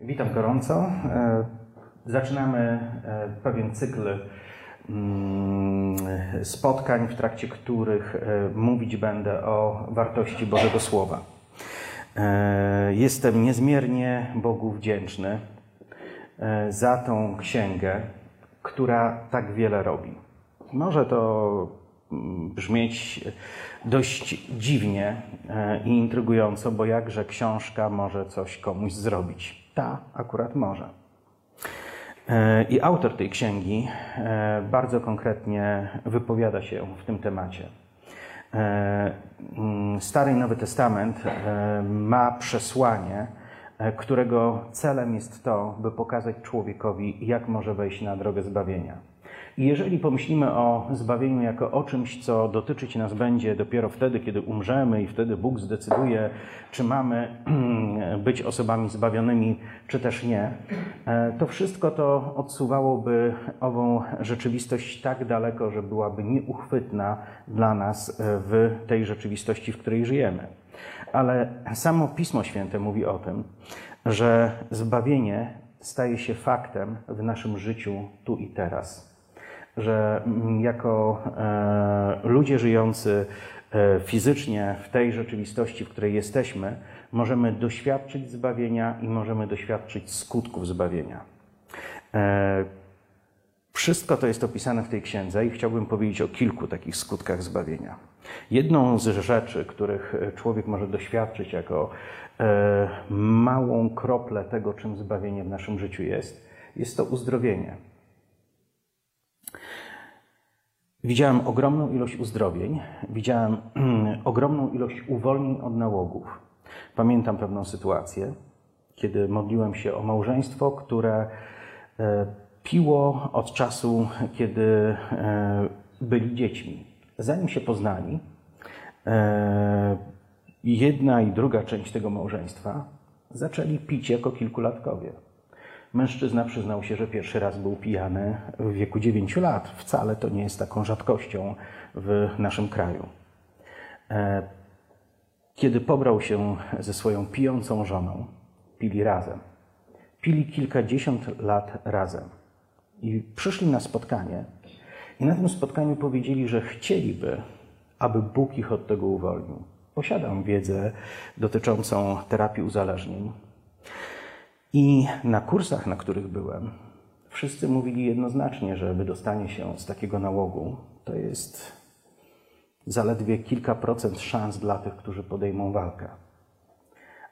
Witam gorąco. E, Zaczynamy e, pewien cykl mm, spotkań, w trakcie których e, mówić będę o wartości Bożego Słowa. Jestem niezmiernie Bogu wdzięczny za tą księgę, która tak wiele robi. Może to mm, brzmieć dość dziwnie i intrygująco, bo jakże książka może coś komuś zrobić. Ta akurat może. E, I autor tej księgi e, bardzo konkretnie wypowiada się w tym temacie. E, mm, Stary i Nowy Testament ma przesłanie, którego celem jest to, by pokazać człowiekowi, jak może wejść na drogę zbawienia. Jeżeli pomyślimy o zbawieniu jako o czymś, co dotyczyć nas będzie dopiero wtedy, kiedy umrzemy i wtedy Bóg zdecyduje, czy mamy być osobami zbawionymi, czy też nie, e, to wszystko to odsuwałoby ową rzeczywistość tak daleko, że byłaby nieuchwytna dla nas e, w tej rzeczywistości, w której żyjemy. Ale samo Pismo Święte mówi o tym, że zbawienie staje się faktem w naszym życiu tu i teraz że mm, jako e, ludzie żyjący e, fizycznie w tej rzeczywistości, w której jesteśmy, możemy doświadczyć zbawienia i możemy doświadczyć skutków zbawienia. E, Wszystko to jest opisane w tej księdze i chciałbym powiedzieć o kilku takich skutkach zbawienia. Jedną z rzeczy, których człowiek może doświadczyć jako małą kroplę tego, czym zbawienie w naszym życiu jest, jest to uzdrowienie. Widziałem ogromną ilość uzdrowień, widziałem ogromną ilość uwolnień od nałogów. Pamiętam pewną sytuację, kiedy modliłem się o małżeństwo, które e, piło od czasu, kiedy e, byli dziećmi. Zanim się poznali, e, jedna i druga część tego małżeństwa zaczęli pić jako kilkulatkowie. Mężczyzna przyznał się, że pierwszy raz był pijany w wieku 9 lat. Wcale to nie jest taką rzadkością w naszym kraju. E, Kiedy pobrał się ze swoją pijącą żoną, pili razem. Pili kilkadziesiąt lat razem. I przyszli na spotkanie, i na tym spotkaniu powiedzieli, że chcieliby, aby Bóg ich od tego uwolnił. Posiadam wiedzę dotyczącą terapii uzależnień. I na kursach, na których byłem, wszyscy mówili jednoznacznie, że wydostanie się z takiego nałogu to jest zaledwie kilka procent szans dla tych, którzy podejmą walkę.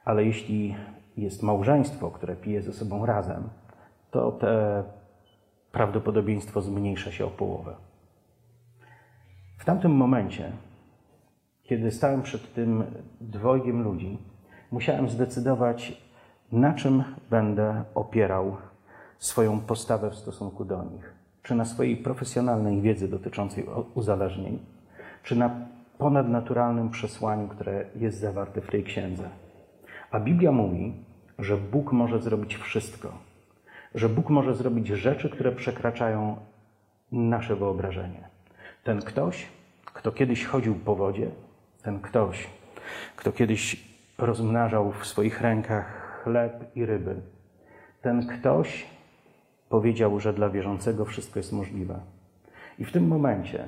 Ale jeśli jest małżeństwo, które pije ze sobą razem, to te prawdopodobieństwo zmniejsza się o połowę. W tamtym momencie, kiedy stałem przed tym dwojgiem ludzi, musiałem zdecydować, na czym będę opierał swoją postawę w stosunku do nich. Czy na swojej profesjonalnej wiedzy dotyczącej uzależnień, czy na ponadnaturalnym przesłaniu, które jest zawarte w tej księdze. A Biblia mówi, że Bóg może zrobić wszystko, że Bóg może zrobić rzeczy, które przekraczają nasze wyobrażenie. Ten ktoś, kto kiedyś chodził po wodzie, ten ktoś, kto kiedyś rozmnażał w swoich rękach chleb i ryby. Ten ktoś powiedział, że dla wierzącego wszystko jest możliwe. I w tym momencie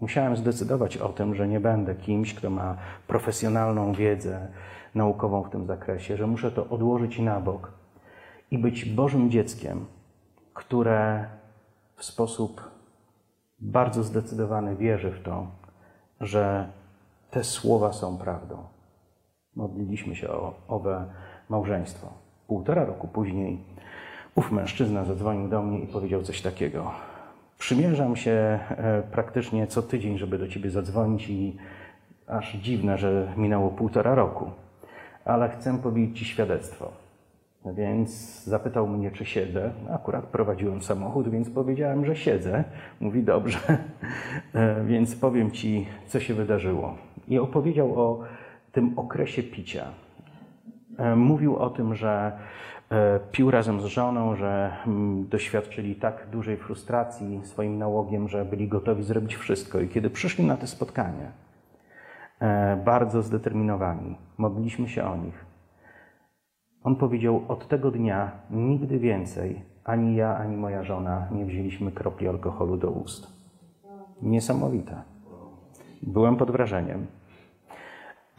musiałem zdecydować o tym, że nie będę kimś, kto ma profesjonalną wiedzę naukową w tym zakresie, że muszę to odłożyć na bok i być Bożym dzieckiem, które w sposób bardzo zdecydowany wierzy w to, że te słowa są prawdą. Modliliśmy się o owe małżeństwo. Półtora roku później ów mężczyzna zadzwonił do mnie i powiedział coś takiego. Przymierzam się e, praktycznie co tydzień, żeby do ciebie zadzwonić i aż dziwne, że minęło półtora roku. Ale chcę powiedzieć ci świadectwo. Więc zapytał mnie, czy siedzę. Akurat prowadziłem samochód, więc powiedziałem, że siedzę. Mówi dobrze, E, więc powiem ci, co się wydarzyło. I opowiedział o tym okresie picia. E, Mówił o tym, że e, pił razem z żoną, że mm, doświadczyli tak dużej frustracji swoim nałogiem, że byli gotowi zrobić wszystko. I kiedy przyszli na to spotkanie, e, bardzo zdeterminowani, modliliśmy się o nich. On powiedział: Od tego dnia nigdy więcej ani ja, ani moja żona nie wzięliśmy kropli alkoholu do ust. Niesamowite. Byłem pod wrażeniem.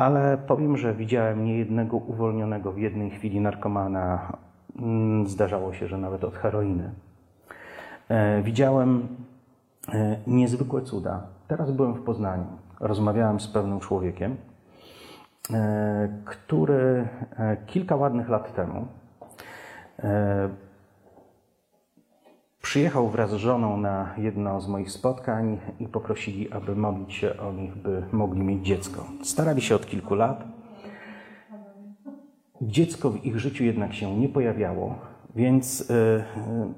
Ale powiem, że widziałem niejednego uwolnionego w jednej chwili narkomana. Mm, Zdarzało się, że nawet od heroiny. E, Widziałem e, niezwykłe cuda. Teraz byłem w Poznaniu. Rozmawiałem z pewnym człowiekiem, e, który kilka ładnych lat temu przyjechał wraz z żoną na jedno z moich spotkań i poprosili, aby modlić się o nich, by mogli mieć dziecko. Starali się od kilku lat. Dziecko w ich życiu jednak się nie pojawiało, więc e,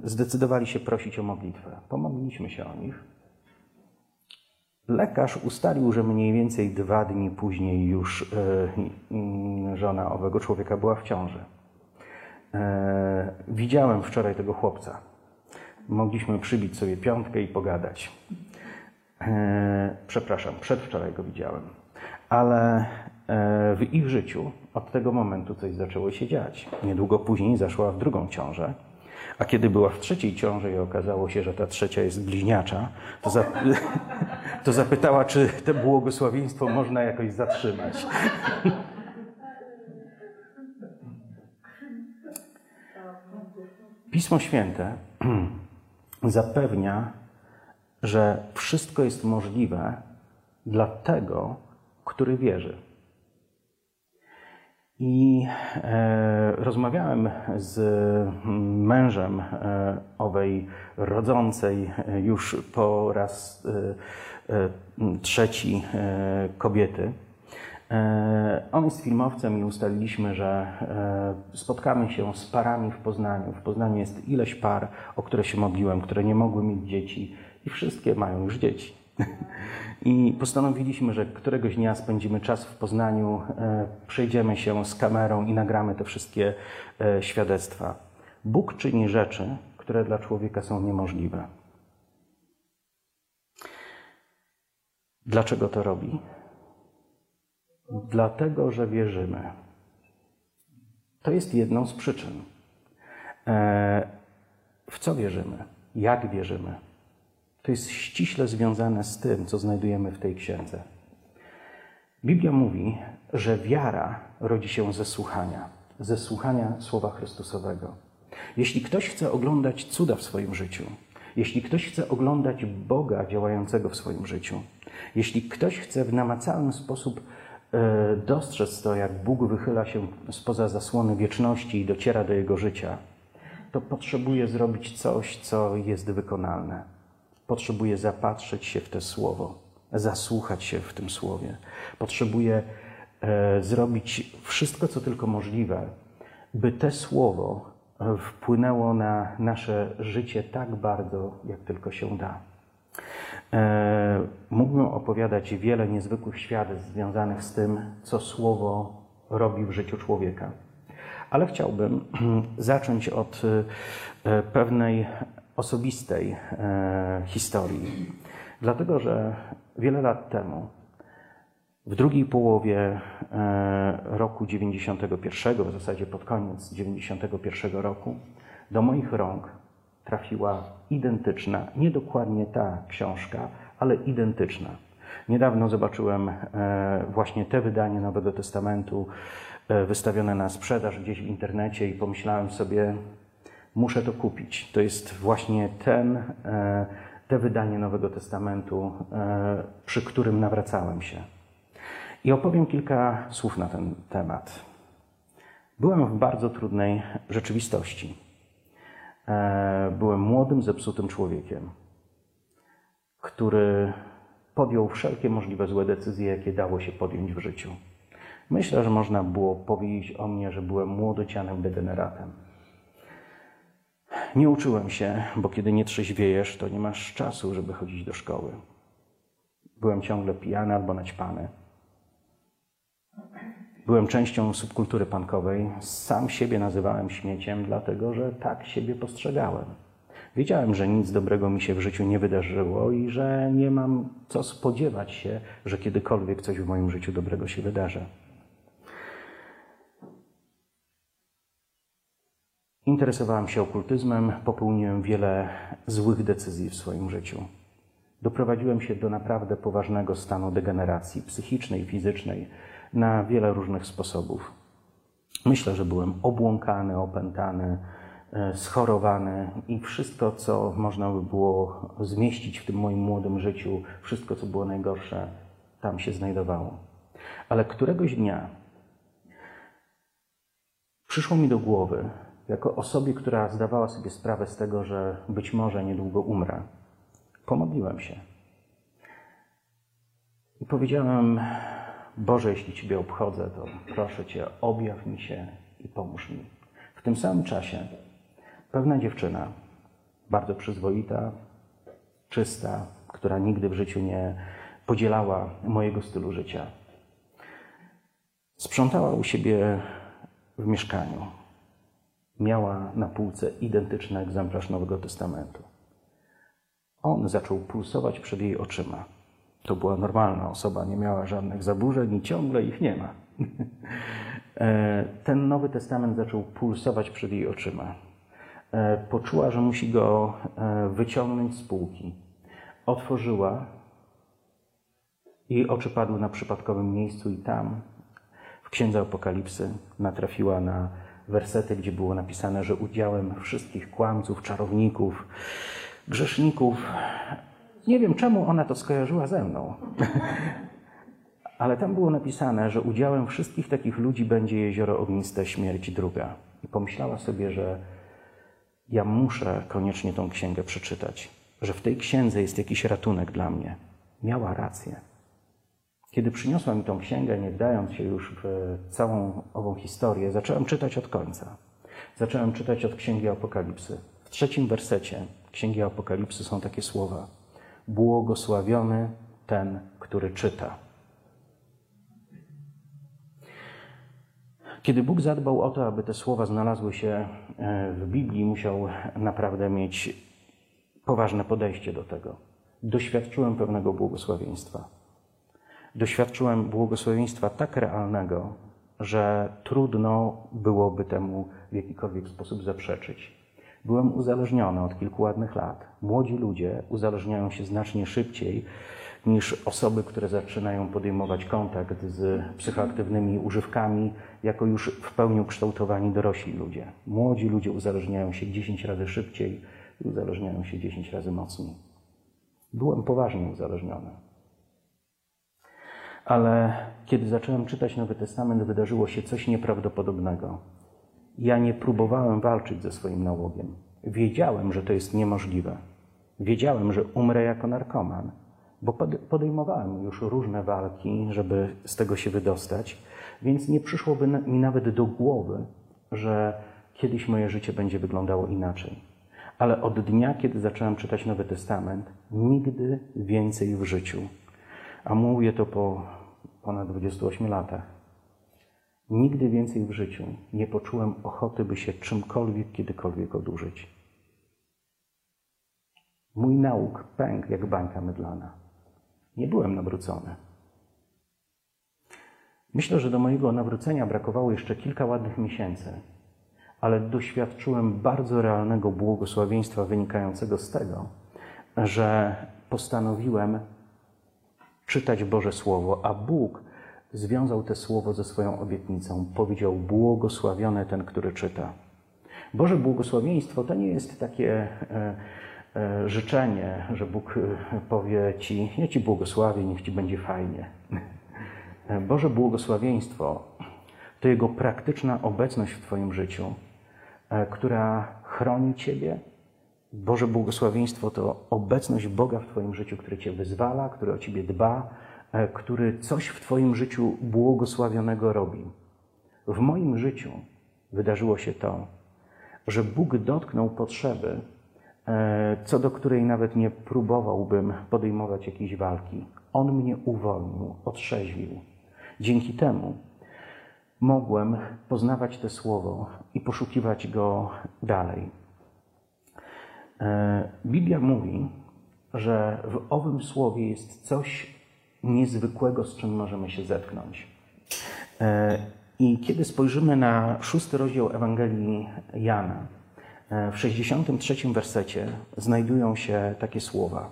zdecydowali się prosić o modlitwę. Pomodliliśmy się o nich. Lekarz ustalił, że mniej więcej dwa dni później już e, żona owego człowieka była w ciąży. E, Widziałem wczoraj tego chłopca. Mogliśmy przybić sobie piątkę i pogadać. E, Przepraszam, przedwczoraj go widziałem. Ale e, w ich życiu od tego momentu coś zaczęło się dziać. Niedługo później zaszła w drugą ciążę. A kiedy była w trzeciej ciąży i okazało się, że ta trzecia jest bliźniacza, to, za, to zapytała, czy to błogosławieństwo można jakoś zatrzymać. Pismo Święte zapewnia, że wszystko jest możliwe dla tego, który wierzy. I e, rozmawiałem z mężem e, owej rodzącej e, już po raz e, e, trzeci e, kobiety. E, On jest filmowcem i ustaliliśmy, że e, spotkamy się z parami w Poznaniu. W Poznaniu jest ileś par, o które się modliłem, które nie mogły mieć dzieci i wszystkie mają już dzieci. I postanowiliśmy, że któregoś dnia spędzimy czas w Poznaniu, e, przejdziemy się z kamerą i nagramy te wszystkie świadectwa. Bóg czyni rzeczy, które dla człowieka są niemożliwe. Dlaczego to robi? Dlatego, że wierzymy. To jest jedną z przyczyn. E, W co wierzymy? Jak wierzymy? To jest ściśle związane z tym, co znajdujemy w tej księdze. Biblia mówi, że wiara rodzi się ze słuchania, ze słuchania Słowa Chrystusowego. Jeśli ktoś chce oglądać cuda w swoim życiu, jeśli ktoś chce oglądać Boga działającego w swoim życiu, jeśli ktoś chce w namacalny sposób dostrzec to, jak Bóg wychyla się spoza zasłony wieczności i dociera do jego życia, to potrzebuje zrobić coś, co jest wykonalne potrzebuje zapatrzeć się w to słowo, zasłuchać się w tym słowie. Potrzebuje e, zrobić wszystko, co tylko możliwe, by te słowo e, wpłynęło na nasze życie tak bardzo, jak tylko się da. E, mógłbym opowiadać wiele niezwykłych świadectw związanych z tym, co słowo robi w życiu człowieka. Ale chciałbym zacząć od e, pewnej osobistej e, historii. Dlatego, że wiele lat temu, w drugiej połowie roku 91, w zasadzie pod koniec 91 roku, do moich rąk trafiła identyczna, nie dokładnie ta książka, ale identyczna. Niedawno zobaczyłem e, właśnie te wydanie Nowego Testamentu e, wystawione na sprzedaż gdzieś w internecie i pomyślałem sobie, muszę to kupić. To jest właśnie ten, e, te wydanie Nowego Testamentu, przy którym nawracałem się. I opowiem kilka słów na ten temat. Byłem w bardzo trudnej rzeczywistości. E, byłem młodym, zepsutym człowiekiem, który podjął wszelkie możliwe złe decyzje, jakie dało się podjąć w życiu. Myślę, że można było powiedzieć o mnie, że byłem młodocianym degeneratem. Nie uczyłem się, bo kiedy nie trzeźwiejesz, to nie masz czasu, żeby chodzić do szkoły. Byłem ciągle pijany albo naćpany. Byłem częścią subkultury punkowej. Sam siebie nazywałem śmieciem, dlatego że tak siebie postrzegałem. Wiedziałem, że nic dobrego mi się w życiu nie wydarzyło i że nie mam co spodziewać się, że kiedykolwiek coś w moim życiu dobrego się wydarzy. Interesowałem się okultyzmem, popełniłem wiele złych decyzji w swoim życiu. Doprowadziłem się do naprawdę poważnego stanu degeneracji psychicznej, fizycznej na wiele różnych sposobów. Myślę, że byłem obłąkany, opętany, e, schorowany i wszystko, co można by było zmieścić w tym moim młodym życiu, wszystko, co było najgorsze, tam się znajdowało. Ale któregoś dnia przyszło mi do głowy, jako osobie, która zdawała sobie sprawę z tego, że być może niedługo umrę, pomodliłem się. I powiedziałem, Boże, jeśli Ciebie obchodzę, to proszę Cię, objaw mi się i pomóż mi. W tym samym czasie pewna dziewczyna, bardzo przyzwoita, czysta, która nigdy w życiu nie podzielała mojego stylu życia, sprzątała u siebie w mieszkaniu. Miała na półce identyczny egzemplarz Nowego Testamentu. On zaczął pulsować przed jej oczyma. To była normalna osoba, nie miała żadnych zaburzeń i ciągle ich nie ma. E, ten Nowy Testament zaczął pulsować przed jej oczyma. E, poczuła, że musi go e, wyciągnąć z półki. Otworzyła, jej oczy padły na przypadkowym miejscu i tam, w Księdze Apokalipsy, natrafiła na wersety, gdzie było napisane, że udziałem wszystkich kłamców, czarowników, grzeszników nie wiem, czemu ona to skojarzyła ze mną. Ale tam było napisane, że udziałem wszystkich takich ludzi będzie jezioro ogniste, śmierć druga. I pomyślała sobie, że ja muszę koniecznie tą księgę przeczytać, że w tej księdze jest jakiś ratunek dla mnie. Miała rację. Kiedy przyniosła mi tą księgę, nie wdając się już w całą ową historię, zacząłem czytać od końca. Zacząłem czytać od Księgi Apokalipsy. W trzecim wersecie Księgi Apokalipsy są takie słowa. Błogosławiony ten, który czyta. Kiedy Bóg zadbał o to, aby te słowa znalazły się e, w Biblii, musiał naprawdę mieć poważne podejście do tego. Doświadczyłem pewnego błogosławieństwa. Doświadczyłem błogosławieństwa tak realnego, że trudno byłoby temu w jakikolwiek sposób zaprzeczyć. Byłem uzależniony od kilku ładnych lat. Młodzi ludzie uzależniają się znacznie szybciej niż osoby, które zaczynają podejmować kontakt z psychoaktywnymi używkami, jako już w pełni ukształtowani dorośli ludzie. Młodzi ludzie uzależniają się 10 razy szybciej i uzależniają się 10 razy mocniej. Byłem poważnie uzależniony. Ale kiedy zacząłem czytać Nowy Testament, wydarzyło się coś nieprawdopodobnego. Ja nie próbowałem walczyć ze swoim nałogiem. Wiedziałem, że to jest niemożliwe. Wiedziałem, że umrę jako narkoman, bo podejmowałem już różne walki, żeby z tego się wydostać, więc nie przyszłoby mi nawet do głowy, że kiedyś moje życie będzie wyglądało inaczej. Ale od dnia, kiedy zacząłem czytać Nowy Testament, nigdy więcej w życiu, a mówię to po ponad 28 latach, Nigdy więcej w życiu nie poczułem ochoty, by się czymkolwiek, kiedykolwiek odurzyć. Mój nauk pękł jak bańka mydlana. Nie byłem nawrócony. Myślę, że do mojego nawrócenia brakowało jeszcze kilka ładnych miesięcy, ale doświadczyłem bardzo realnego błogosławieństwa wynikającego z tego, że postanowiłem czytać Boże Słowo, a Bóg związał te słowo ze swoją obietnicą. Powiedział: Błogosławiony ten, który czyta. Boże błogosławieństwo to nie jest takie e, e, życzenie, że Bóg e, powie ci: Ja ci błogosławię, niech ci będzie fajnie. Boże błogosławieństwo to Jego praktyczna obecność w Twoim życiu, która chroni Ciebie. Boże błogosławieństwo to obecność Boga w Twoim życiu, który Cię wyzwala, który o Ciebie dba, który coś w Twoim życiu błogosławionego robi. W moim życiu wydarzyło się to, że Bóg dotknął potrzeby, e, co do której nawet nie próbowałbym podejmować jakiejś walki. On mnie uwolnił, otrzeźwił. Dzięki temu mogłem poznawać to słowo i poszukiwać go dalej. E, Biblia mówi, że w owym słowie jest coś niezwykłego, z czym możemy się zetknąć. E, I kiedy spojrzymy na szósty rozdział Ewangelii Jana, e, w 63 wersecie znajdują się takie słowa.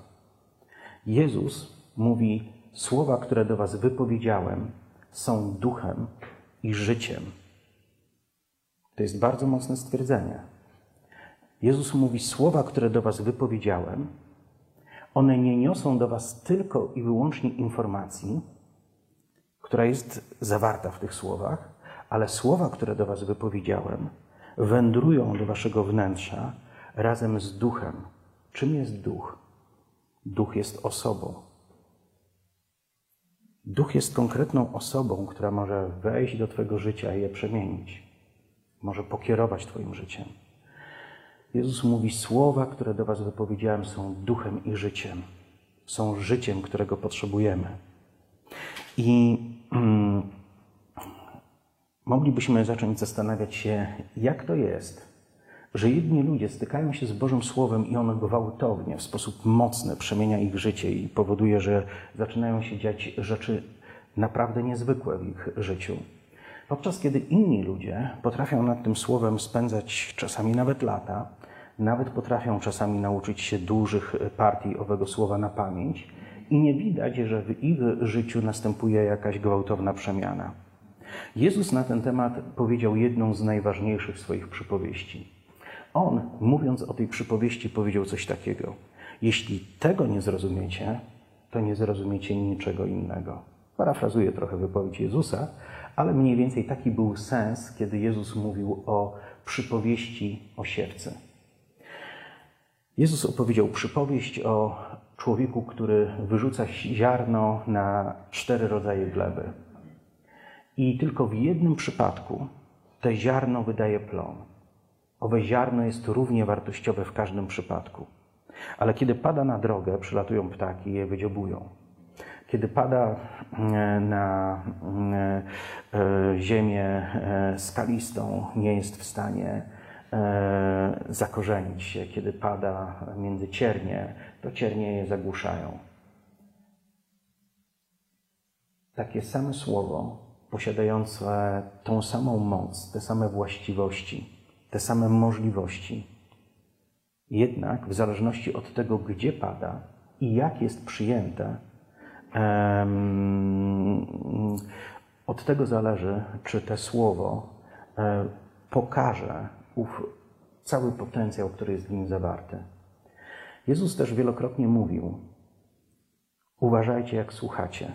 Jezus mówi: Słowa, które do Was wypowiedziałem, są duchem i życiem. To jest bardzo mocne stwierdzenie. Jezus mówi: Słowa, które do Was wypowiedziałem, one nie niosą do Was tylko i wyłącznie informacji, która jest zawarta w tych słowach, ale słowa, które do Was wypowiedziałem, wędrują do Waszego wnętrza razem z duchem. Czym jest duch? Duch jest osobą. Duch jest konkretną osobą, która może wejść do Twojego życia i je przemienić. Może pokierować Twoim życiem. Jezus mówi: Słowa, które do Was wypowiedziałem, są duchem i życiem. Są życiem, którego potrzebujemy. I mm, moglibyśmy zacząć zastanawiać się, jak to jest, że jedni ludzie stykają się z Bożym Słowem i ono gwałtownie, w sposób mocny przemienia ich życie i powoduje, że zaczynają się dziać rzeczy naprawdę niezwykłe w ich życiu. Podczas kiedy inni ludzie potrafią nad tym słowem spędzać czasami nawet lata, nawet potrafią czasami nauczyć się dużych partii owego słowa na pamięć i nie widać, że w ich życiu następuje jakaś gwałtowna przemiana. Jezus na ten temat powiedział jedną z najważniejszych swoich przypowieści. On, mówiąc o tej przypowieści, powiedział coś takiego: Jeśli tego nie zrozumiecie, to nie zrozumiecie niczego innego. Parafrazuję trochę wypowiedź Jezusa, ale mniej więcej taki był sens, kiedy Jezus mówił o przypowieści o siewcy. Jezus opowiedział przypowieść o człowieku, który wyrzuca ziarno na cztery rodzaje gleby. I tylko w jednym przypadku te ziarno wydaje plon. Owe ziarno jest równie wartościowe w każdym przypadku. Ale kiedy pada na drogę, przylatują ptaki i je wydziobują. Kiedy pada e, na e, e, ziemię skalistą, nie jest w stanie zakorzenić się. Kiedy pada między ciernie, to ciernie je zagłuszają. Takie same słowo, posiadające tą samą moc, te same właściwości, te same możliwości. Jednak w zależności od tego, gdzie pada i jak jest przyjęte, od tego zależy, czy te słowo e, pokaże ów cały potencjał, który jest w nim zawarty. Jezus też wielokrotnie mówił: Uważajcie, jak słuchacie,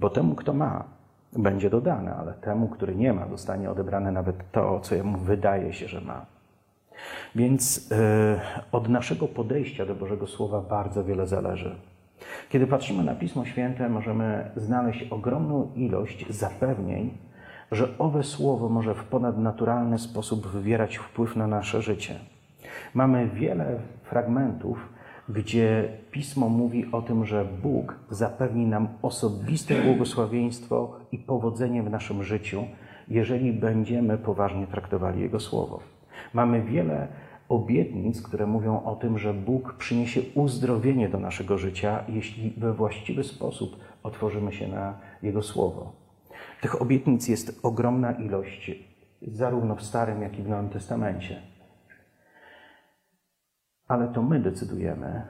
bo temu, kto ma, będzie dodane, ale temu, który nie ma, zostanie odebrane nawet to, co jemu wydaje się, że ma. Więc yy, od naszego podejścia do Bożego Słowa bardzo wiele zależy. Kiedy patrzymy na Pismo Święte, możemy znaleźć ogromną ilość zapewnień, że owe słowo może w ponadnaturalny sposób wywierać wpływ na nasze życie. Mamy wiele fragmentów, gdzie Pismo mówi o tym, że Bóg zapewni nam osobiste błogosławieństwo i powodzenie w naszym życiu, jeżeli będziemy poważnie traktowali Jego Słowo. Mamy wiele obietnic, które mówią o tym, że Bóg przyniesie uzdrowienie do naszego życia, jeśli we właściwy sposób otworzymy się na Jego Słowo. Tych obietnic jest ogromna ilość, zarówno w Starym, jak i w Nowym Testamencie. Ale to my decydujemy,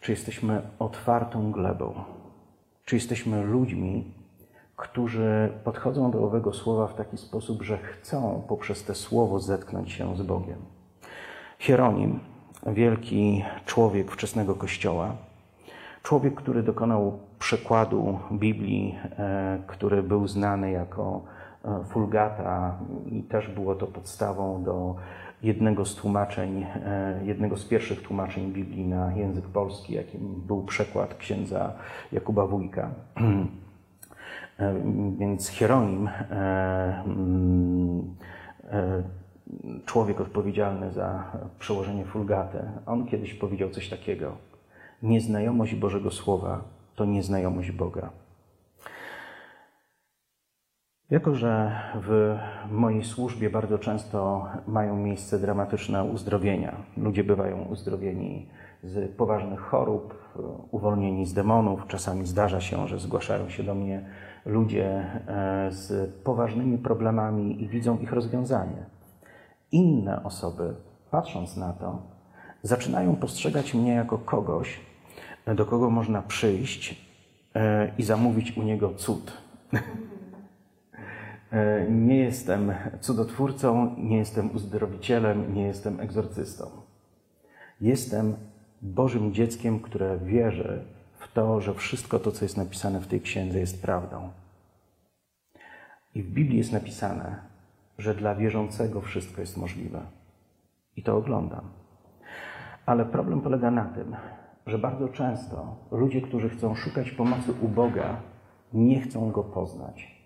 czy jesteśmy otwartą glebą, czy jesteśmy ludźmi, którzy podchodzą do owego słowa w taki sposób, że chcą poprzez te słowo zetknąć się z Bogiem. Hieronim, wielki człowiek wczesnego Kościoła, człowiek, który dokonał przekładu Biblii, e, który był znany jako e, Fulgata i też było to podstawą do jednego z tłumaczeń, e, jednego z pierwszych tłumaczeń Biblii na język polski, jakim był przekład księdza Jakuba Wójka. Więc Hieronim, człowiek odpowiedzialny za przełożenie Fulgaty, on kiedyś powiedział coś takiego. Nieznajomość Bożego Słowa to nieznajomość Boga. Jako, że w mojej służbie bardzo często mają miejsce dramatyczne uzdrowienia, ludzie bywają uzdrowieni z poważnych chorób, uwolnieni z demonów, czasami zdarza się, że zgłaszają się do mnie ludzie e, z poważnymi problemami i widzą ich rozwiązanie. Inne osoby, patrząc na to, zaczynają postrzegać mnie jako kogoś, do kogo można przyjść e, i zamówić u niego cud. E, nie jestem cudotwórcą, nie jestem uzdrowicielem, nie jestem egzorcystą. Jestem Bożym dzieckiem, które wierzy w to, że wszystko to, co jest napisane w tej księdze, jest prawdą. I w Biblii jest napisane, że dla wierzącego wszystko jest możliwe. I to oglądam. Ale problem polega na tym, że bardzo często ludzie, którzy chcą szukać pomocy u Boga, nie chcą go poznać.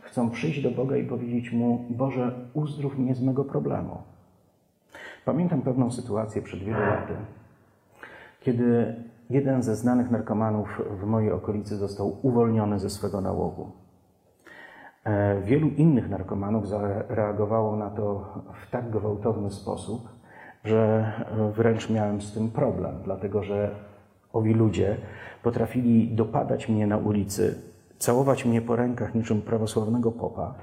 Chcą przyjść do Boga i powiedzieć mu: Boże, uzdrów mnie z mego problemu. Pamiętam pewną sytuację przed wielu laty, kiedy jeden ze znanych narkomanów w mojej okolicy został uwolniony ze swego nałogu. E, wielu innych narkomanów zareagowało na to w tak gwałtowny sposób, że wręcz miałem z tym problem, dlatego że owi ludzie potrafili dopadać mnie na ulicy, całować mnie po rękach niczym prawosławnego popa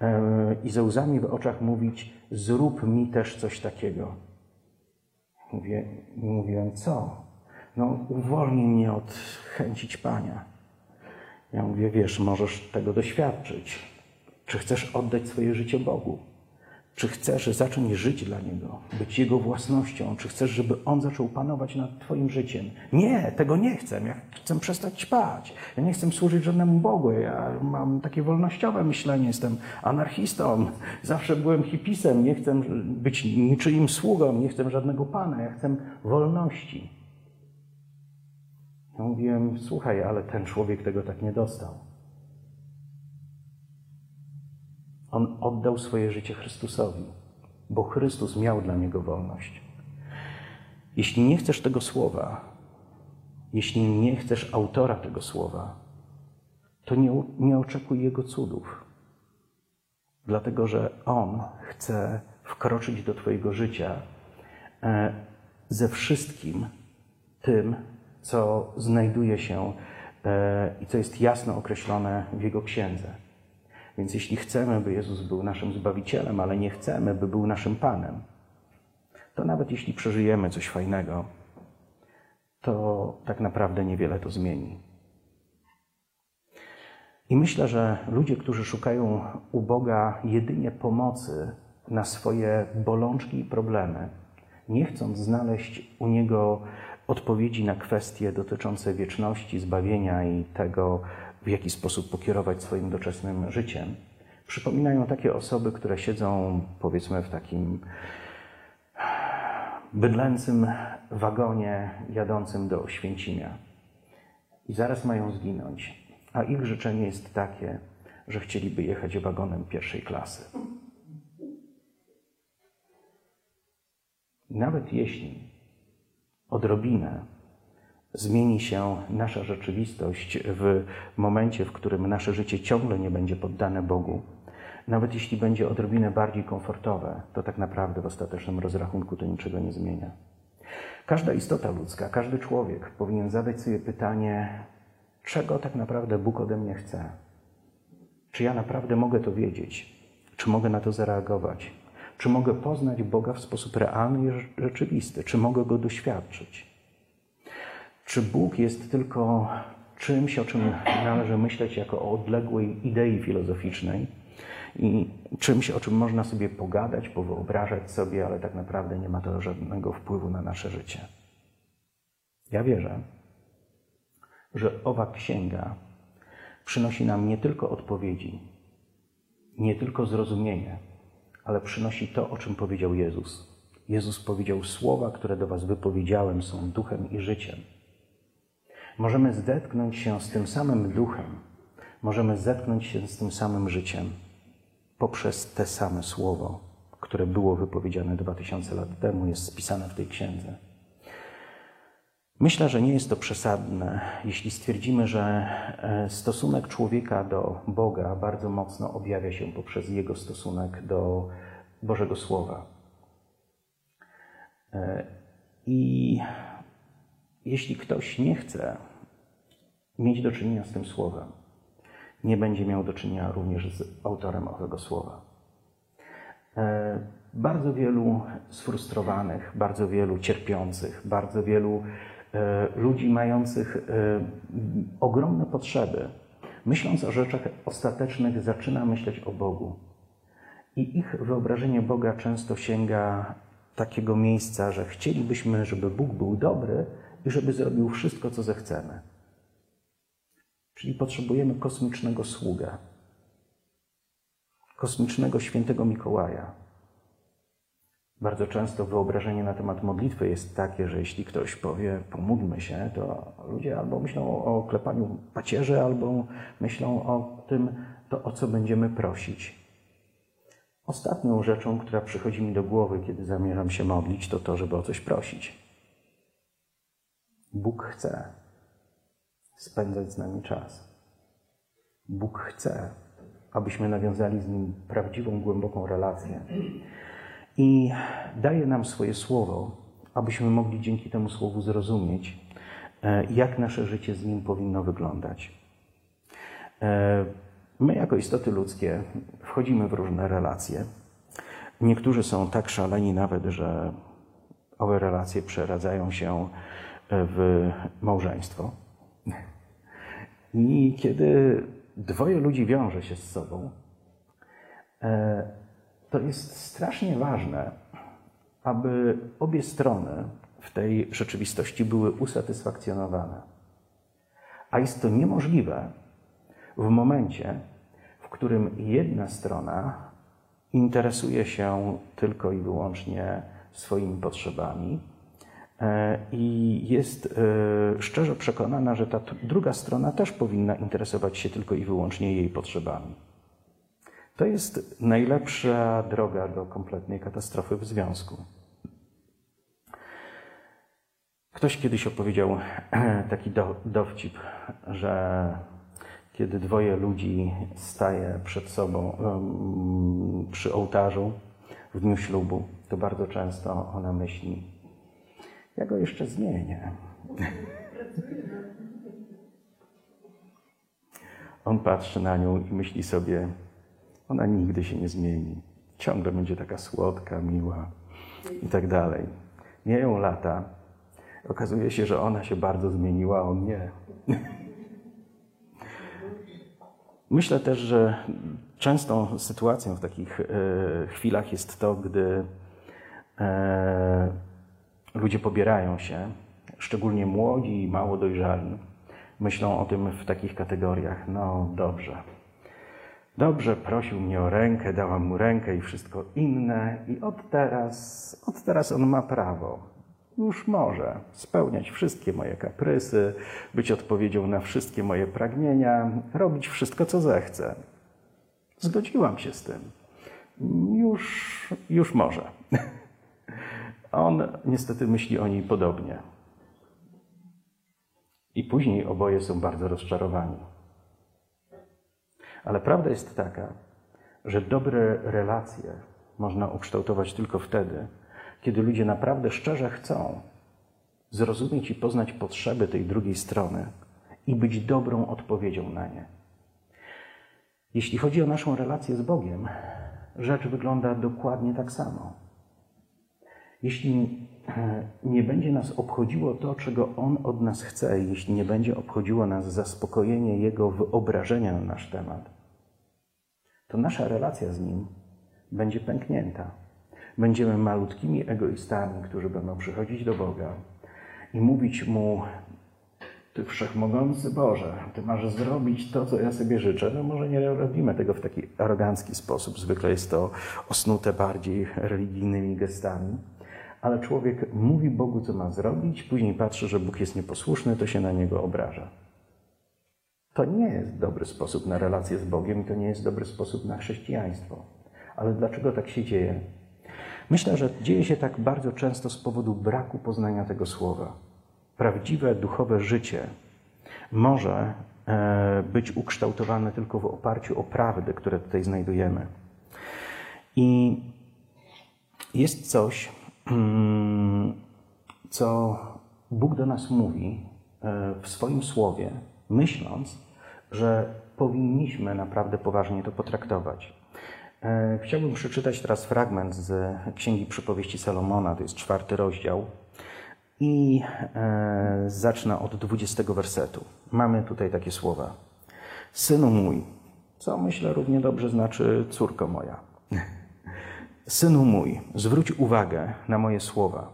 e, i ze łzami w oczach mówić: Zrób mi też coś takiego. Mówię, mówiłem, co? No, uwolnij mnie od chęci ćpania. Ja mówię, wiesz, możesz tego doświadczyć. Czy chcesz oddać swoje życie Bogu? Czy chcesz zacząć żyć dla Niego, być Jego własnością? Czy chcesz, żeby On zaczął panować nad Twoim życiem? Nie, tego nie chcę. Ja chcę przestać ćpać. Ja nie chcę służyć żadnemu Bogu. Ja mam takie wolnościowe myślenie, jestem anarchistą. Zawsze byłem hipisem. Nie chcę być niczyim sługą, nie chcę żadnego Pana. Ja chcę wolności. Ja mówiłem, słuchaj, ale ten człowiek tego tak nie dostał. On oddał swoje życie Chrystusowi, bo Chrystus miał dla niego wolność. Jeśli nie chcesz tego słowa, jeśli nie chcesz autora tego słowa, to nie, nie oczekuj jego cudów. Dlatego, że on chce wkroczyć do Twojego życia e, ze wszystkim tym, co znajduje się e, i co jest jasno określone w Jego księdze. Więc jeśli chcemy, by Jezus był naszym Zbawicielem, ale nie chcemy, by był naszym Panem, to nawet jeśli przeżyjemy coś fajnego, to tak naprawdę niewiele to zmieni. I myślę, że ludzie, którzy szukają u Boga jedynie pomocy na swoje bolączki i problemy, nie chcąc znaleźć u Niego odpowiedzi na kwestie dotyczące wieczności, zbawienia i tego, w jaki sposób pokierować swoim doczesnym życiem, przypominają takie osoby, które siedzą, powiedzmy, w takim bydlęcym wagonie jadącym do Święcimia i zaraz mają zginąć, a ich życzenie jest takie, że chcieliby jechać wagonem pierwszej klasy. Nawet jeśli odrobinę zmieni się nasza rzeczywistość w momencie, w którym nasze życie ciągle nie będzie poddane Bogu, nawet jeśli będzie odrobinę bardziej komfortowe, to tak naprawdę w ostatecznym rozrachunku to niczego nie zmienia. Każda istota ludzka, każdy człowiek powinien zadać sobie pytanie, czego tak naprawdę Bóg ode mnie chce? Czy ja naprawdę mogę to wiedzieć? Czy mogę na to zareagować? Czy mogę poznać Boga w sposób realny i rzeczywisty? Czy mogę go doświadczyć? Czy Bóg jest tylko czymś, o czym należy myśleć jako o odległej idei filozoficznej i czymś, o czym można sobie pogadać, powyobrażać sobie, ale tak naprawdę nie ma to żadnego wpływu na nasze życie? Ja wierzę, że owa księga przynosi nam nie tylko odpowiedzi, nie tylko zrozumienie, ale przynosi to, o czym powiedział Jezus. Jezus powiedział: Słowa, które do Was wypowiedziałem, są duchem i życiem. Możemy zetknąć się z tym samym duchem, możemy zetknąć się z tym samym życiem poprzez te same słowo, które było wypowiedziane dwa tysiące lat temu, jest spisane w tej księdze. Myślę, że nie jest to przesadne, jeśli stwierdzimy, że e, stosunek człowieka do Boga bardzo mocno objawia się poprzez jego stosunek do Bożego Słowa. E, I jeśli ktoś nie chce mieć do czynienia z tym Słowem, nie będzie miał do czynienia również z autorem owego słowa. E, bardzo wielu sfrustrowanych, bardzo wielu cierpiących, bardzo wielu ludzi mających e, ogromne potrzeby, myśląc o rzeczach ostatecznych, zaczyna myśleć o Bogu. I ich wyobrażenie Boga często sięga takiego miejsca, że chcielibyśmy, żeby Bóg był dobry i żeby zrobił wszystko, co zechcemy. Czyli potrzebujemy kosmicznego sługę, kosmicznego świętego Mikołaja. Bardzo często wyobrażenie na temat modlitwy jest takie, że jeśli ktoś powie pomódlmy się, to ludzie albo myślą o klepaniu pacierzy, albo myślą o tym, to o co będziemy prosić. Ostatnią rzeczą, która przychodzi mi do głowy, kiedy zamierzam się modlić, to to, żeby o coś prosić. Bóg chce spędzać z nami czas. Bóg chce, abyśmy nawiązali z Nim prawdziwą, głęboką relację. I daje nam swoje słowo, abyśmy mogli dzięki temu słowu zrozumieć, e, jak nasze życie z Nim powinno wyglądać. E, My, jako istoty ludzkie, wchodzimy w różne relacje. Niektórzy są tak szaleni nawet, że owe relacje przeradzają się w małżeństwo. I kiedy dwoje ludzi wiąże się z sobą, e, to jest strasznie ważne, aby obie strony w tej rzeczywistości były usatysfakcjonowane. A jest to niemożliwe w momencie, którym jedna strona interesuje się tylko i wyłącznie swoimi potrzebami e, i jest e, szczerze przekonana, że ta druga strona też powinna interesować się tylko i wyłącznie jej potrzebami. To jest najlepsza droga do kompletnej katastrofy w związku. Ktoś kiedyś opowiedział taki do, dowcip, że kiedy dwoje ludzi staje przed sobą przy ołtarzu w dniu ślubu, to bardzo często ona myśli, ja go jeszcze zmienię. On patrzy na nią i myśli sobie, ona nigdy się nie zmieni. Ciągle będzie taka słodka, miła i tak dalej. Mijają lata. Okazuje się, że ona się bardzo zmieniła, a on nie. Myślę też, że częstą sytuacją w takich e, chwilach jest to, gdy e, ludzie pobierają się, szczególnie młodzi i mało dojrzali, myślą o tym w takich kategoriach. No dobrze. Dobrze, prosił mnie o rękę, dałam mu rękę i wszystko inne, i od teraz, od teraz on ma prawo już może spełniać wszystkie moje kaprysy, być odpowiedzią na wszystkie moje pragnienia, robić wszystko, co zechce. Zgodziłam się z tym. Już, już może. On niestety myśli o niej podobnie. I później oboje są bardzo rozczarowani. Ale prawda jest taka, że dobre relacje można ukształtować tylko wtedy, kiedy ludzie naprawdę szczerze chcą zrozumieć i poznać potrzeby tej drugiej strony i być dobrą odpowiedzią na nie. Jeśli chodzi o naszą relację z Bogiem, rzecz wygląda dokładnie tak samo. Jeśli nie będzie nas obchodziło to, czego On od nas chce, jeśli nie będzie obchodziło nas zaspokojenie Jego wyobrażenia na nasz temat, to nasza relacja z Nim będzie pęknięta. Będziemy malutkimi egoistami, którzy będą przychodzić do Boga i mówić Mu, Ty wszechmogący Boże, Ty masz zrobić to, co ja sobie życzę. No może nie robimy tego w taki arogancki sposób. Zwykle jest to osnute bardziej religijnymi gestami. Ale człowiek mówi Bogu, co ma zrobić, później patrzy, że Bóg jest nieposłuszny, to się na niego obraża. To nie jest dobry sposób na relację z Bogiem to nie jest dobry sposób na chrześcijaństwo. Ale dlaczego tak się dzieje? Myślę, że dzieje się tak bardzo często z powodu braku poznania tego słowa. Prawdziwe duchowe życie może e, być ukształtowane tylko w oparciu o prawdy, które tutaj znajdujemy. I jest coś, mm, co Bóg do nas mówi e, w swoim słowie, myśląc, że powinniśmy naprawdę poważnie to potraktować. E, chciałbym przeczytać teraz fragment z Księgi Przypowieści Salomona, to jest czwarty rozdział. I e, zacznę od dwudziestego wersetu. Mamy tutaj takie słowa. Synu mój, co myślę równie dobrze znaczy córko moja. Synu mój, zwróć uwagę na moje słowa.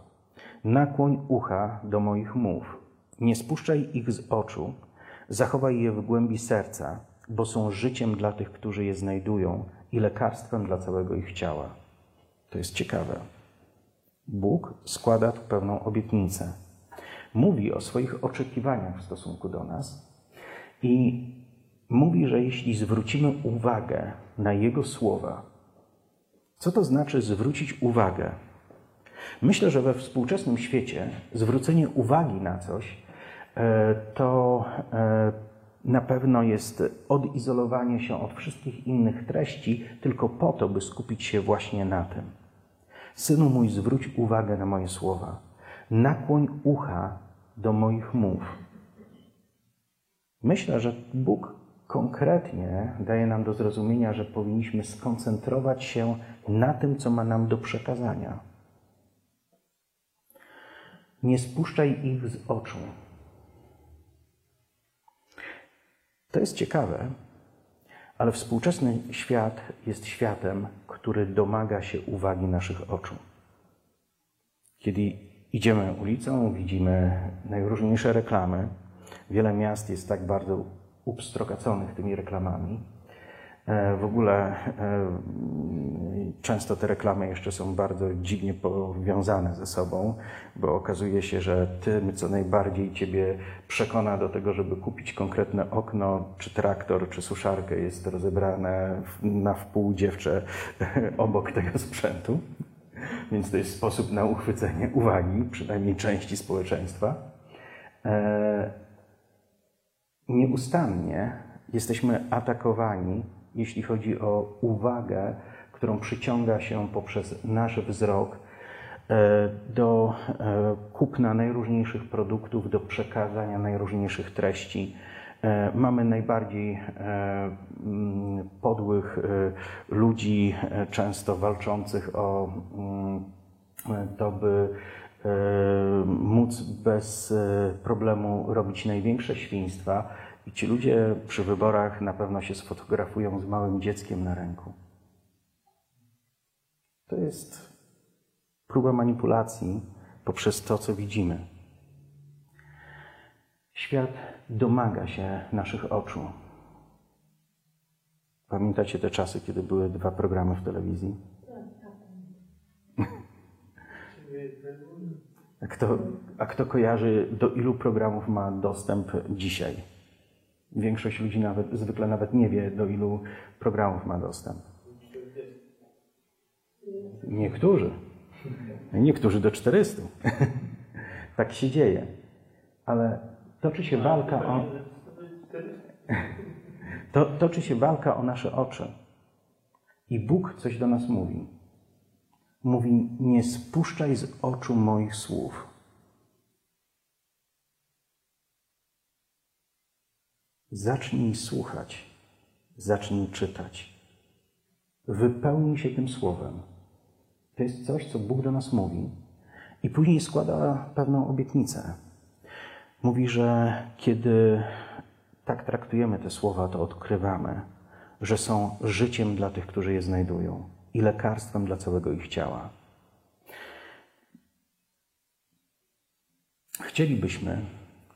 Nakłoń ucha do moich mów. Nie spuszczaj ich z oczu, zachowaj je w głębi serca, bo są życiem dla tych, którzy je znajdują i lekarstwem dla całego ich ciała. To jest ciekawe. Bóg składa tu pewną obietnicę. Mówi o swoich oczekiwaniach w stosunku do nas i mówi, że jeśli zwrócimy uwagę na Jego słowa, co to znaczy zwrócić uwagę? Myślę, że we współczesnym świecie zwrócenie uwagi na coś to e, na pewno jest odizolowanie się od wszystkich innych treści, tylko po to, by skupić się właśnie na tym. Synu mój, zwróć uwagę na moje słowa. Nakłoń ucha do moich mów. Myślę, że Bóg konkretnie daje nam do zrozumienia, że powinniśmy skoncentrować się na tym, co ma nam do przekazania. Nie spuszczaj ich z oczu. To jest ciekawe, ale współczesny świat jest światem, który domaga się uwagi naszych oczu. Kiedy idziemy ulicą, widzimy najróżniejsze reklamy. Wiele miast jest tak bardzo upstrokaconych tymi reklamami, w ogóle e, często te reklamy jeszcze są bardzo dziwnie powiązane ze sobą, bo okazuje się, że tym, co najbardziej Ciebie przekona do tego, żeby kupić konkretne okno, czy traktor, czy suszarkę, jest rozebrane na wpół dziewczę obok tego sprzętu. Więc to jest sposób na uchwycenie uwagi, przynajmniej części społeczeństwa. E, nieustannie jesteśmy atakowani jeśli chodzi o uwagę, którą przyciąga się poprzez nasz wzrok e, do e, kupna najróżniejszych produktów, do przekazania najróżniejszych treści. E, mamy najbardziej mm, podłych ludzi, często walczących o mm, to, by móc bez problemu robić największe świństwa i ci ludzie przy wyborach na pewno się sfotografują z małym dzieckiem na ręku. To jest próba manipulacji poprzez to, co widzimy. Świat domaga się naszych oczu. Pamiętacie te czasy, kiedy były dwa programy w telewizji? A kto, a kto kojarzy, do ilu programów ma dostęp dzisiaj? Większość ludzi nawet, zwykle nawet nie wie, do ilu programów ma dostęp. Niektórzy. Niektórzy do 400. tak się dzieje. Ale toczy się walka o. To, toczy się walka o nasze oczy. I Bóg coś do nas mówi. Mówi: Nie spuszczaj z oczu moich słów. Zacznij słuchać, zacznij czytać. Wypełnij się tym słowem. To jest coś, co Bóg do nas mówi, i później składa pewną obietnicę. Mówi, że kiedy tak traktujemy te słowa, to odkrywamy, że są życiem dla tych, którzy je znajdują i lekarstwem dla całego ich ciała. Chcielibyśmy,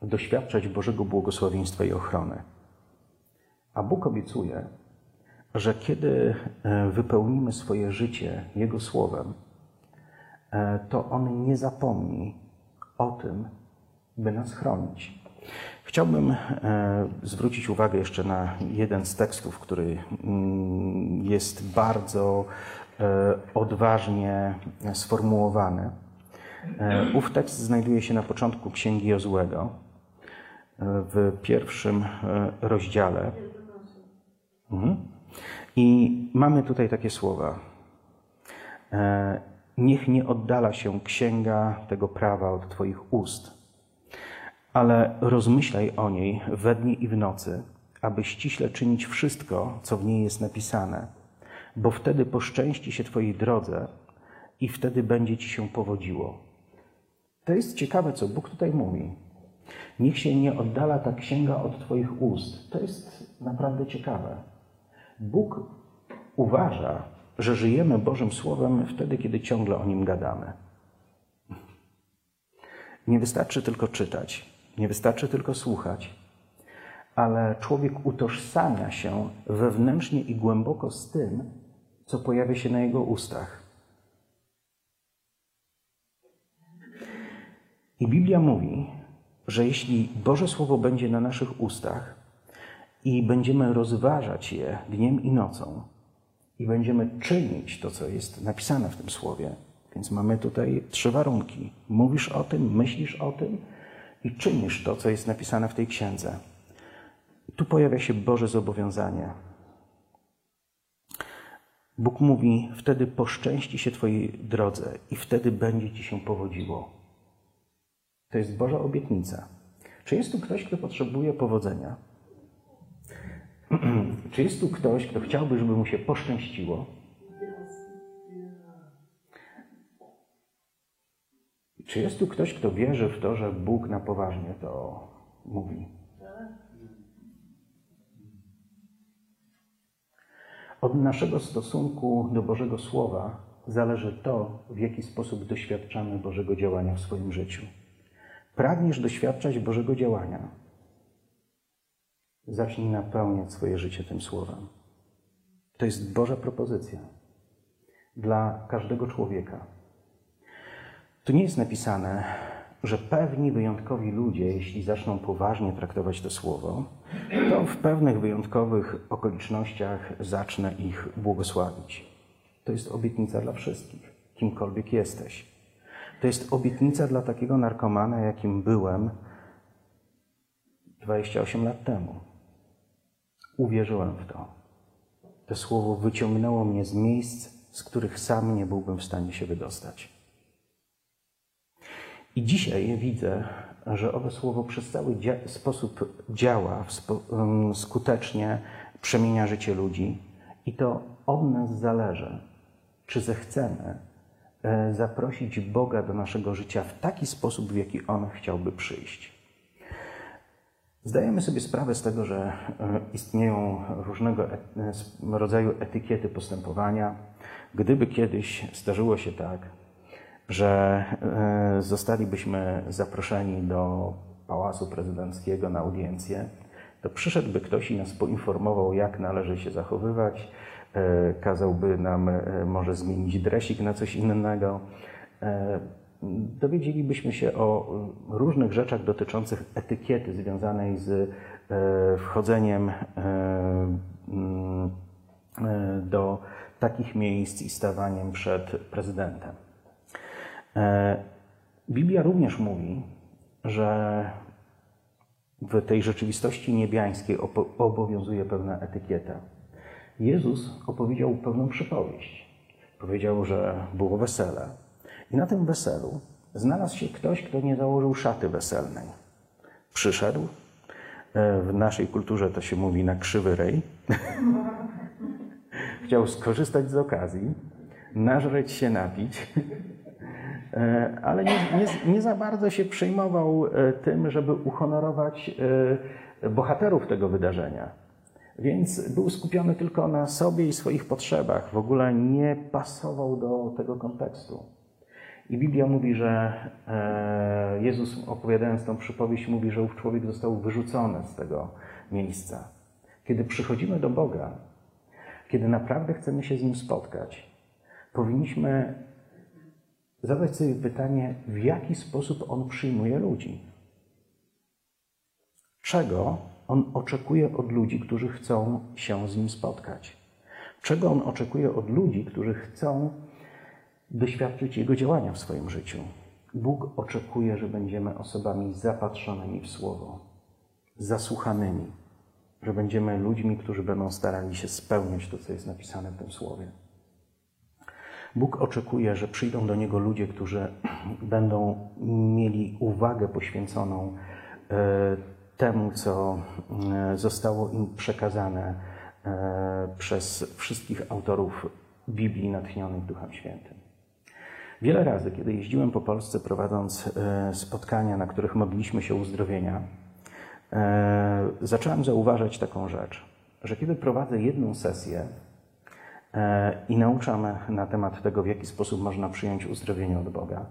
doświadczać Bożego błogosławieństwa i ochrony. A Bóg obiecuje, że kiedy e, wypełnimy swoje życie Jego słowem, e, to On nie zapomni o tym, by nas chronić. Chciałbym e, zwrócić uwagę jeszcze na jeden z tekstów, który mm, jest bardzo odważnie sformułowany. Ów tekst znajduje się na początku Księgi Jozłego w pierwszym e, rozdziale. Mhm. I mamy tutaj takie słowa. E, niech nie oddala się księga tego prawa od Twoich ust, ale rozmyślaj o niej we dnie i w nocy, aby ściśle czynić wszystko, co w niej jest napisane, bo wtedy poszczęści się Twojej drodze i wtedy będzie Ci się powodziło. To jest ciekawe, co Bóg tutaj mówi. Niech się nie oddala ta księga od Twoich ust. To jest naprawdę ciekawe. Bóg uważa, że żyjemy Bożym Słowem wtedy, kiedy ciągle o nim gadamy. Nie wystarczy tylko czytać, nie wystarczy tylko słuchać, ale człowiek utożsamia się wewnętrznie i głęboko z tym, co pojawia się na jego ustach. I Biblia mówi, że jeśli Boże Słowo będzie na naszych ustach i będziemy rozważać je dniem i nocą, i będziemy czynić to, co jest napisane w tym słowie, więc mamy tutaj trzy warunki. Mówisz o tym, myślisz o tym i czynisz to, co jest napisane w tej księdze. Tu pojawia się Boże zobowiązanie. Bóg mówi: Wtedy poszczęści się Twojej drodze i wtedy będzie Ci się powodziło. To jest Boża obietnica. Czy jest tu ktoś, kto potrzebuje powodzenia? Czy jest tu ktoś, kto chciałby, żeby mu się poszczęściło? Czy jest tu ktoś, kto wierzy w to, że Bóg na poważnie to mówi? Od naszego stosunku do Bożego Słowa zależy to, w jaki sposób doświadczamy Bożego działania w swoim życiu. Pragniesz doświadczać Bożego działania? Zacznij napełniać swoje życie tym Słowem. To jest Boża propozycja dla każdego człowieka. Tu nie jest napisane, że pewni wyjątkowi ludzie, jeśli zaczną poważnie traktować to słowo, to w pewnych wyjątkowych okolicznościach zacznę ich błogosławić. To jest obietnica dla wszystkich, kimkolwiek jesteś. To jest obietnica dla takiego narkomana, jakim byłem 28 lat temu. Uwierzyłem w to. To słowo wyciągnęło mnie z miejsc, z których sam nie byłbym w stanie się wydostać. I dzisiaj widzę, że owe słowo przez cały dzia sposób działa, spo skutecznie przemienia życie ludzi. I to od nas zależy, czy zechcemy zaprosić Boga do naszego życia w taki sposób, w jaki On chciałby przyjść. Zdajemy sobie sprawę z tego, że e, istnieją różnego rodzaju etykiety postępowania. Gdyby kiedyś zdarzyło się tak, że e, zostalibyśmy zaproszeni do Pałacu Prezydenckiego na audiencję, to przyszedłby ktoś i nas poinformował, jak należy się zachowywać, e, kazałby nam e, może zmienić dresik na coś innego. Dowiedzielibyśmy się o różnych rzeczach dotyczących etykiety związanej z wchodzeniem mm, do takich miejsc i stawaniem przed prezydentem. E, Biblia również mówi, że w tej rzeczywistości niebiańskiej obowiązuje pewna etykieta. Jezus opowiedział pewną przypowieść. Powiedział, że było wesele. I na tym weselu znalazł się ktoś, kto nie założył szaty weselnej. Przyszedł. E, w naszej kulturze to się mówi na krzywy rej. Chciał skorzystać z okazji, nażreć się, napić E, ale nie, nie, nie, za bardzo się przejmował e, tym, żeby uhonorować bohaterów tego wydarzenia. Więc był skupiony tylko na sobie i swoich potrzebach, w ogóle nie pasował do tego kontekstu. I Biblia mówi, że Jezus, opowiadając tą przypowieść, mówi, że ów człowiek został wyrzucony z tego miejsca. Kiedy przychodzimy do Boga, kiedy naprawdę chcemy się z Nim spotkać, powinniśmy zadać sobie pytanie, w jaki sposób on przyjmuje ludzi. Czego on oczekuje od ludzi, którzy chcą się z nim spotkać? Czego on oczekuje od ludzi, którzy chcą doświadczyć jego działania w swoim życiu? Bóg oczekuje, że będziemy osobami zapatrzonymi w słowo, zasłuchanymi, że będziemy ludźmi, którzy będą starali się spełniać to, co jest napisane w tym słowie. Bóg oczekuje, że przyjdą do Niego ludzie, którzy będą mieli uwagę poświęconą e, temu, co e, zostało im przekazane e, przez wszystkich autorów Biblii natchnionych Duchem Świętym. Wiele razy, kiedy jeździłem po Polsce prowadząc spotkania, na których modliliśmy się uzdrowienia, zacząłem zauważać taką rzecz, że kiedy prowadzę jedną sesję i nauczam na temat tego, w jaki sposób można przyjąć uzdrowienie od Boga,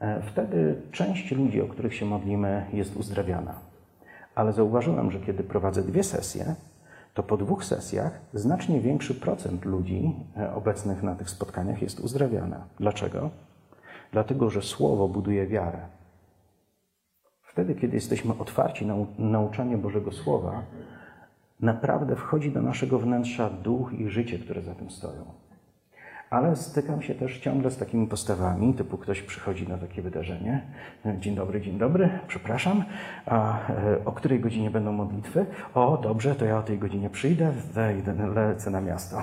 E, wtedy część ludzi, o których się modlimy, jest uzdrawiana. Ale zauważyłem, że kiedy prowadzę dwie sesje, to po dwóch sesjach znacznie większy procent ludzi e, obecnych na tych spotkaniach jest uzdrawiana. Dlaczego? Dlatego, że słowo buduje wiarę. Wtedy, kiedy jesteśmy otwarci na nauczanie Bożego Słowa, naprawdę wchodzi do naszego wnętrza duch i życie, które za tym stoją. Ale stykam się też ciągle z takimi postawami, typu ktoś przychodzi na takie wydarzenie. Dzień dobry, dzień dobry, przepraszam. A e, o której godzinie będą modlitwy? O, dobrze, to ja o tej godzinie przyjdę, wejdę, lecę na miasto.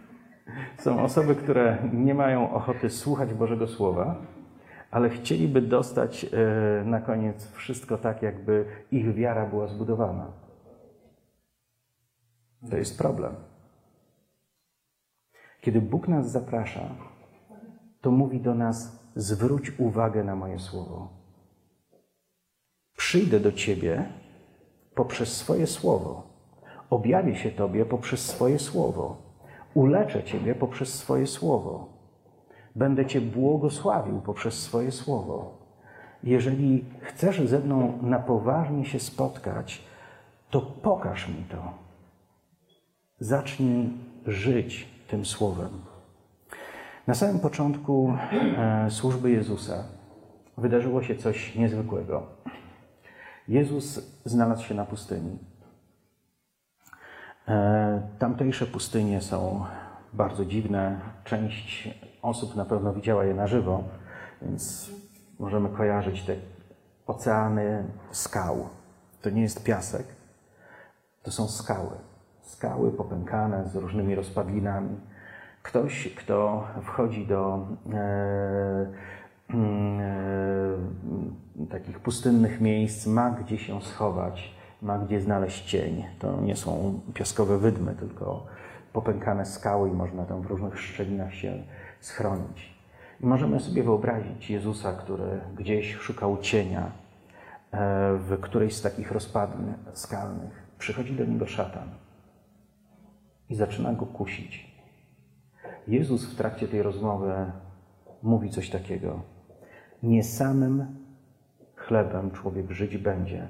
Są osoby, które nie mają ochoty słuchać Bożego Słowa, ale chcieliby dostać e, na koniec wszystko tak, jakby ich wiara była zbudowana. To jest problem. Kiedy Bóg nas zaprasza, to mówi do nas: zwróć uwagę na moje słowo. Przyjdę do Ciebie poprzez swoje słowo. Objawię się Tobie poprzez swoje słowo. Uleczę Ciebie poprzez swoje słowo. Będę Cię błogosławił poprzez swoje słowo. Jeżeli chcesz ze mną na poważnie się spotkać, to pokaż mi to. Zacznij żyć tym słowem. Na samym początku e, służby Jezusa wydarzyło się coś niezwykłego. Jezus znalazł się na pustyni. E, tamtejsze pustynie są bardzo dziwne. Część osób na pewno widziała je na żywo, więc możemy kojarzyć te oceany skał. To nie jest piasek, to są skały skały popękane z różnymi rozpadlinami. Ktoś, kto wchodzi do e, mm, e, takich pustynnych miejsc, ma gdzie się schować, ma gdzie znaleźć cień. To nie są piaskowe wydmy, tylko popękane skały i można tam w różnych szczelinach się schronić. I możemy sobie wyobrazić Jezusa, który gdzieś szukał cienia e, w którejś z takich rozpadlin skalnych. Przychodzi do niego szatan i zaczyna go kusić. Jezus w trakcie tej rozmowy mówi coś takiego: Nie samym chlebem człowiek żyć będzie,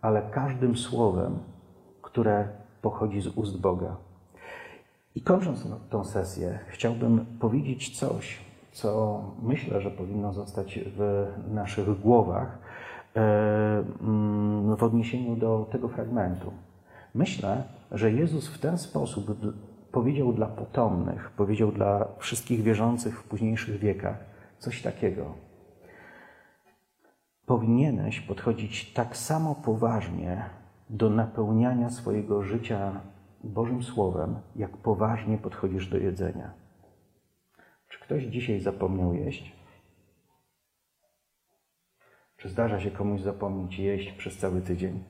ale każdym słowem, które pochodzi z ust Boga. I kończąc tę sesję, chciałbym powiedzieć coś, co myślę, że powinno zostać w naszych głowach e, mm, w odniesieniu do tego fragmentu. Myślę, że Jezus w ten sposób powiedział dla potomnych, powiedział dla wszystkich wierzących w późniejszych wiekach coś takiego. Powinieneś podchodzić tak samo poważnie do napełniania swojego życia Bożym Słowem, jak poważnie podchodzisz do jedzenia. Czy ktoś dzisiaj zapomniał jeść? Czy zdarza się komuś zapomnieć jeść przez cały tydzień?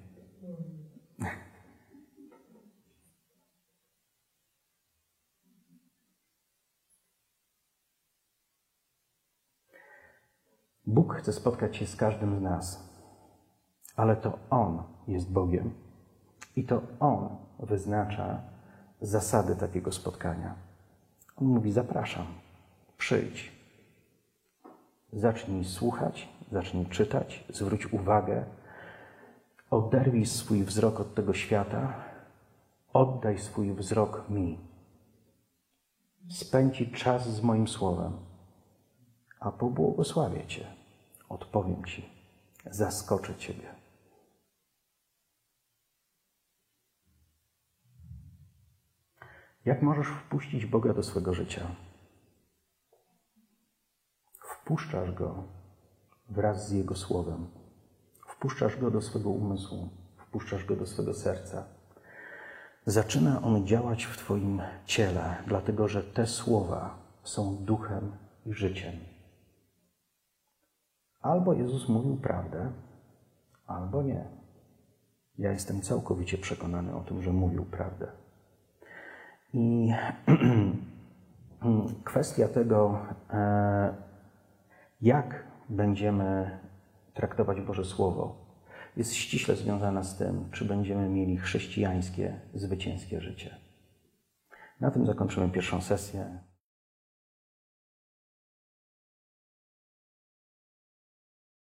Bóg chce spotkać się z każdym z nas, ale to On jest Bogiem i to On wyznacza zasady takiego spotkania. On mówi: Zapraszam, przyjdź. Zacznij słuchać, zacznij czytać, zwróć uwagę, oderwij swój wzrok od tego świata, oddaj swój wzrok mi. Spędzi czas z moim słowem, a pobłogosławię Cię odpowiem Ci, zaskoczę Ciebie. Jak możesz wpuścić Boga do swego życia? Wpuszczasz Go wraz z Jego Słowem. Wpuszczasz Go do swego umysłu, wpuszczasz Go do swego serca. Zaczyna On działać w Twoim ciele, dlatego że te słowa są duchem i życiem. Albo Jezus mówił prawdę, albo nie. Ja jestem całkowicie przekonany o tym, że mówił prawdę. I kwestia tego, e, jak będziemy traktować Boże Słowo, jest ściśle związana z tym, czy będziemy mieli chrześcijańskie, zwycięskie życie. Na tym zakończymy pierwszą sesję.